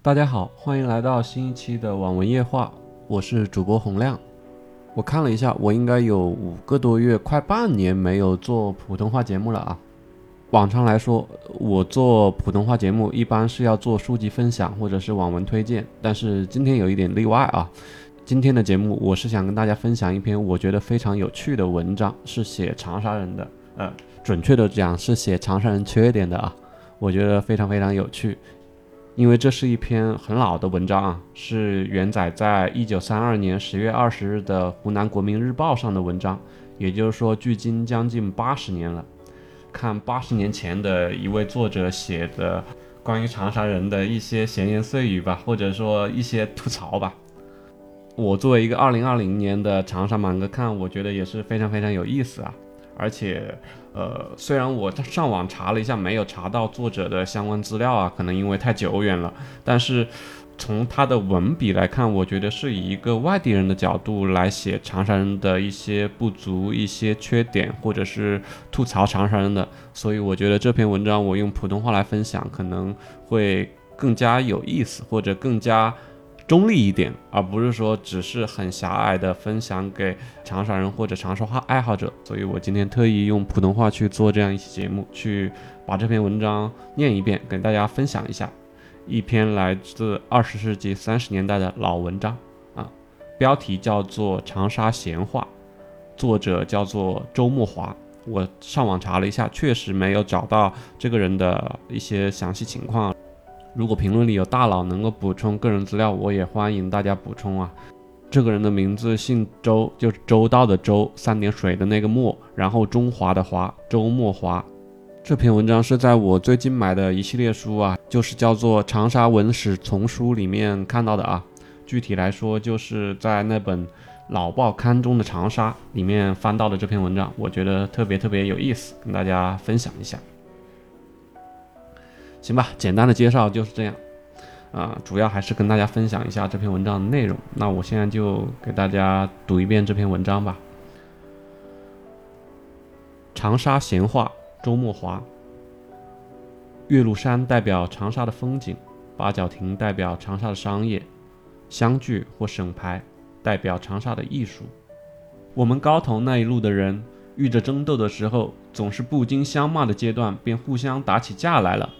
大家好，欢迎来到新一期的网文夜话，我是主播洪亮。我看了一下，我应该有五个多月，快半年没有做普通话节目了啊。往常来说，我做普通话节目一般是要做书籍分享或者是网文推荐，但是今天有一点例外啊。今天的节目，我是想跟大家分享一篇我觉得非常有趣的文章，是写长沙人的，呃，准确的讲是写长沙人缺点的啊。我觉得非常非常有趣，因为这是一篇很老的文章啊，是原载在一九三二年十月二十日的湖南国民日报上的文章，也就是说，距今将近八十年了。看八十年前的一位作者写的关于长沙人的一些闲言碎语吧，或者说一些吐槽吧。我作为一个二零二零年的长沙满哥看，我觉得也是非常非常有意思啊。而且，呃，虽然我上网查了一下，没有查到作者的相关资料啊，可能因为太久远了。但是从他的文笔来看，我觉得是以一个外地人的角度来写长沙人的一些不足、一些缺点，或者是吐槽长沙人的。所以我觉得这篇文章我用普通话来分享，可能会更加有意思，或者更加。中立一点，而不是说只是很狭隘的分享给长沙人或者长沙话爱好者。所以我今天特意用普通话去做这样一期节目，去把这篇文章念一遍，跟大家分享一下。一篇来自二十世纪三十年代的老文章啊，标题叫做《长沙闲话》，作者叫做周墨华。我上网查了一下，确实没有找到这个人的一些详细情况。如果评论里有大佬能够补充个人资料，我也欢迎大家补充啊。这个人的名字姓周，就是周到的周，三点水的那个墨，然后中华的华，周末华。这篇文章是在我最近买的一系列书啊，就是叫做《长沙文史丛书》里面看到的啊。具体来说，就是在那本老报刊中的长沙里面翻到的这篇文章，我觉得特别特别有意思，跟大家分享一下。行吧，简单的介绍就是这样，啊，主要还是跟大家分享一下这篇文章的内容。那我现在就给大家读一遍这篇文章吧。长沙闲话，周墨华。岳麓山代表长沙的风景，八角亭代表长沙的商业，湘剧或省牌代表长沙的艺术。我们高头那一路的人遇着争斗的时候，总是不经相骂的阶段，便互相打起架来了。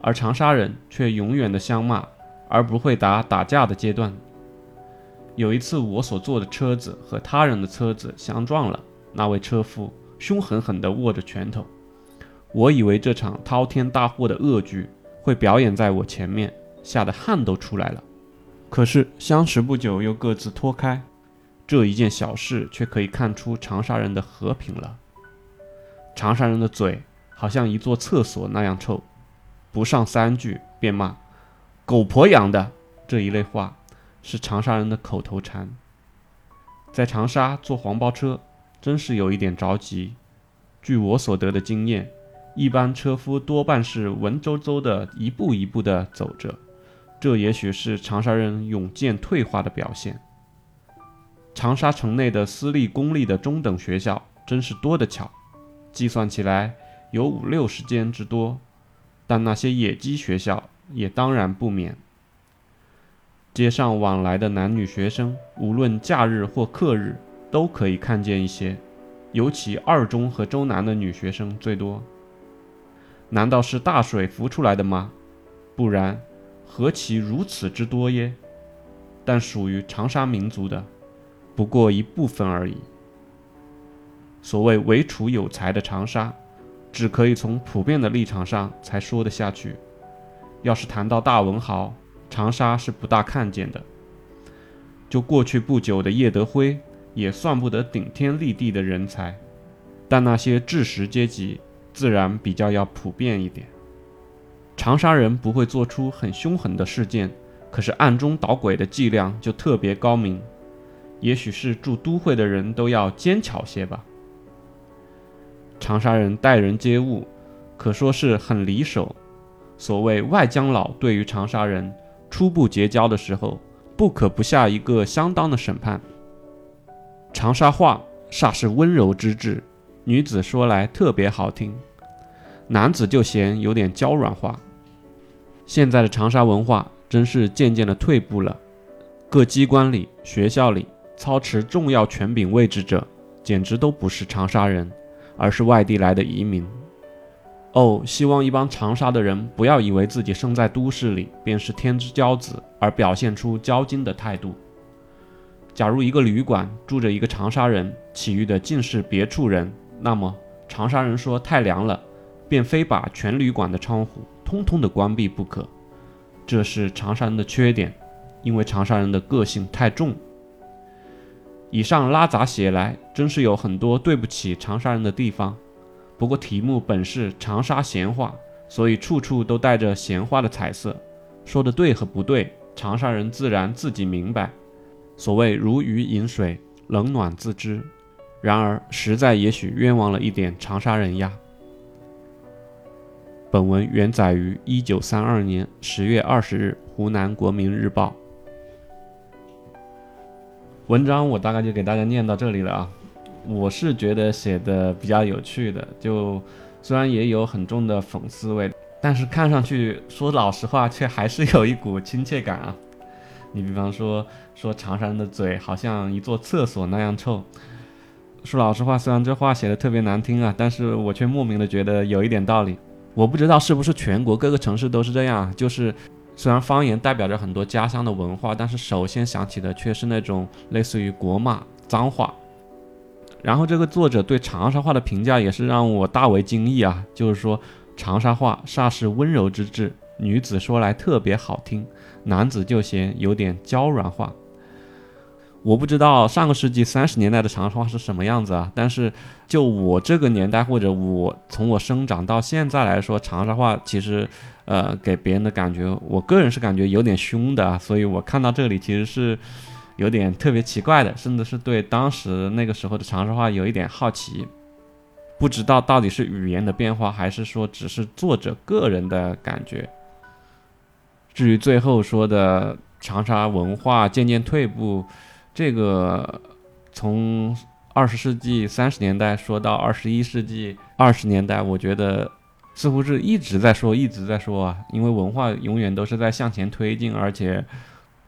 而长沙人却永远的相骂，而不会达打架的阶段。有一次，我所坐的车子和他人的车子相撞了，那位车夫凶狠狠地握着拳头。我以为这场滔天大祸的恶剧会表演在我前面，吓得汗都出来了。可是相识不久，又各自脱开，这一件小事却可以看出长沙人的和平了。长沙人的嘴好像一座厕所那样臭。不上三句便骂“狗婆养的”这一类话，是长沙人的口头禅。在长沙坐黄包车，真是有一点着急。据我所得的经验，一般车夫多半是文绉绉的一步一步的走着，这也许是长沙人勇健退化的表现。长沙城内的私立公立的中等学校真是多得巧，计算起来有五六十间之多。但那些野鸡学校也当然不免。街上往来的男女学生，无论假日或课日，都可以看见一些。尤其二中和周南的女学生最多。难道是大水浮出来的吗？不然，何其如此之多耶？但属于长沙民族的，不过一部分而已。所谓唯楚有才的长沙。只可以从普遍的立场上才说得下去。要是谈到大文豪，长沙是不大看见的。就过去不久的叶德辉，也算不得顶天立地的人才。但那些知识阶级，自然比较要普遍一点。长沙人不会做出很凶狠的事件，可是暗中捣鬼的伎俩就特别高明。也许是住都会的人都要奸巧些吧。长沙人待人接物，可说是很离手。所谓外江佬，对于长沙人初步结交的时候，不可不下一个相当的审判。长沙话煞是温柔之至，女子说来特别好听，男子就嫌有点娇软化。现在的长沙文化真是渐渐的退步了，各机关里、学校里操持重要权柄位置者，简直都不是长沙人，而是外地来的移民。哦，希望一帮长沙的人不要以为自己生在都市里便是天之骄子，而表现出骄矜的态度。假如一个旅馆住着一个长沙人，其余的尽是别处人，那么长沙人说太凉了，便非把全旅馆的窗户通通的关闭不可。这是长沙人的缺点，因为长沙人的个性太重。以上拉杂写来，真是有很多对不起长沙人的地方。不过题目本是长沙闲话，所以处处都带着闲话的彩色。说的对和不对，长沙人自然自己明白。所谓如鱼饮水，冷暖自知。然而实在也许冤枉了一点长沙人呀。本文原载于一九三二年十月二十日《湖南国民日报》。文章我大概就给大家念到这里了啊。我是觉得写的比较有趣的，就虽然也有很重的讽刺味，但是看上去说老实话，却还是有一股亲切感啊。你比方说说长沙人的嘴好像一座厕所那样臭，说老实话，虽然这话写的特别难听啊，但是我却莫名的觉得有一点道理。我不知道是不是全国各个城市都是这样，就是虽然方言代表着很多家乡的文化，但是首先想起的却是那种类似于国骂、脏话。然后这个作者对长沙话的评价也是让我大为惊异啊，就是说长沙话煞是温柔之至，女子说来特别好听，男子就嫌有点娇软话。我不知道上个世纪三十年代的长沙话是什么样子啊，但是就我这个年代或者我从我生长到现在来说，长沙话其实呃给别人的感觉，我个人是感觉有点凶的，所以我看到这里其实是。有点特别奇怪的，甚至是对当时那个时候的长沙话有一点好奇，不知道到底是语言的变化，还是说只是作者个人的感觉。至于最后说的长沙文化渐渐退步，这个从二十世纪三十年代说到二十一世纪二十年代，我觉得似乎是一直在说，一直在说啊，因为文化永远都是在向前推进，而且。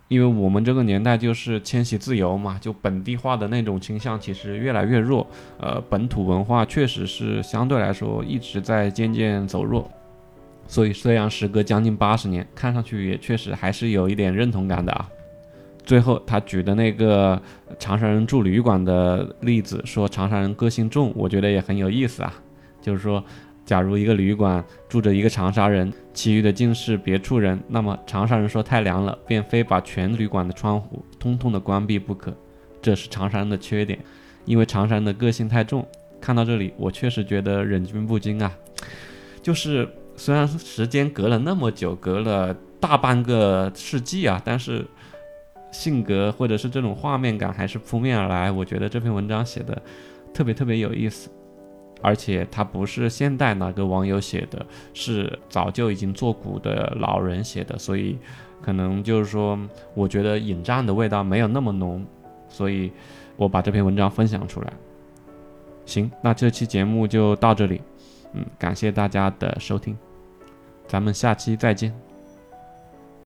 因为我们这个年代就是迁徙自由嘛，就本地化的那种倾向其实越来越弱，呃，本土文化确实是相对来说一直在渐渐走弱。所以虽然时隔将近八十年，看上去也确实还是有一点认同感的啊。最后他举的那个长沙人住旅馆的例子，说长沙人个性重，我觉得也很有意思啊，就是说。假如一个旅馆住着一个长沙人，其余的尽是别处人，那么长沙人说太凉了，便非把全旅馆的窗户通通的关闭不可。这是长沙人的缺点，因为长沙人的个性太重。看到这里，我确实觉得忍俊不禁啊。就是虽然时间隔了那么久，隔了大半个世纪啊，但是性格或者是这种画面感还是扑面而来。我觉得这篇文章写的特别特别有意思。而且它不是现代哪个网友写的，是早就已经作古的老人写的，所以可能就是说，我觉得引战的味道没有那么浓，所以我把这篇文章分享出来。行，那这期节目就到这里，嗯，感谢大家的收听，咱们下期再见。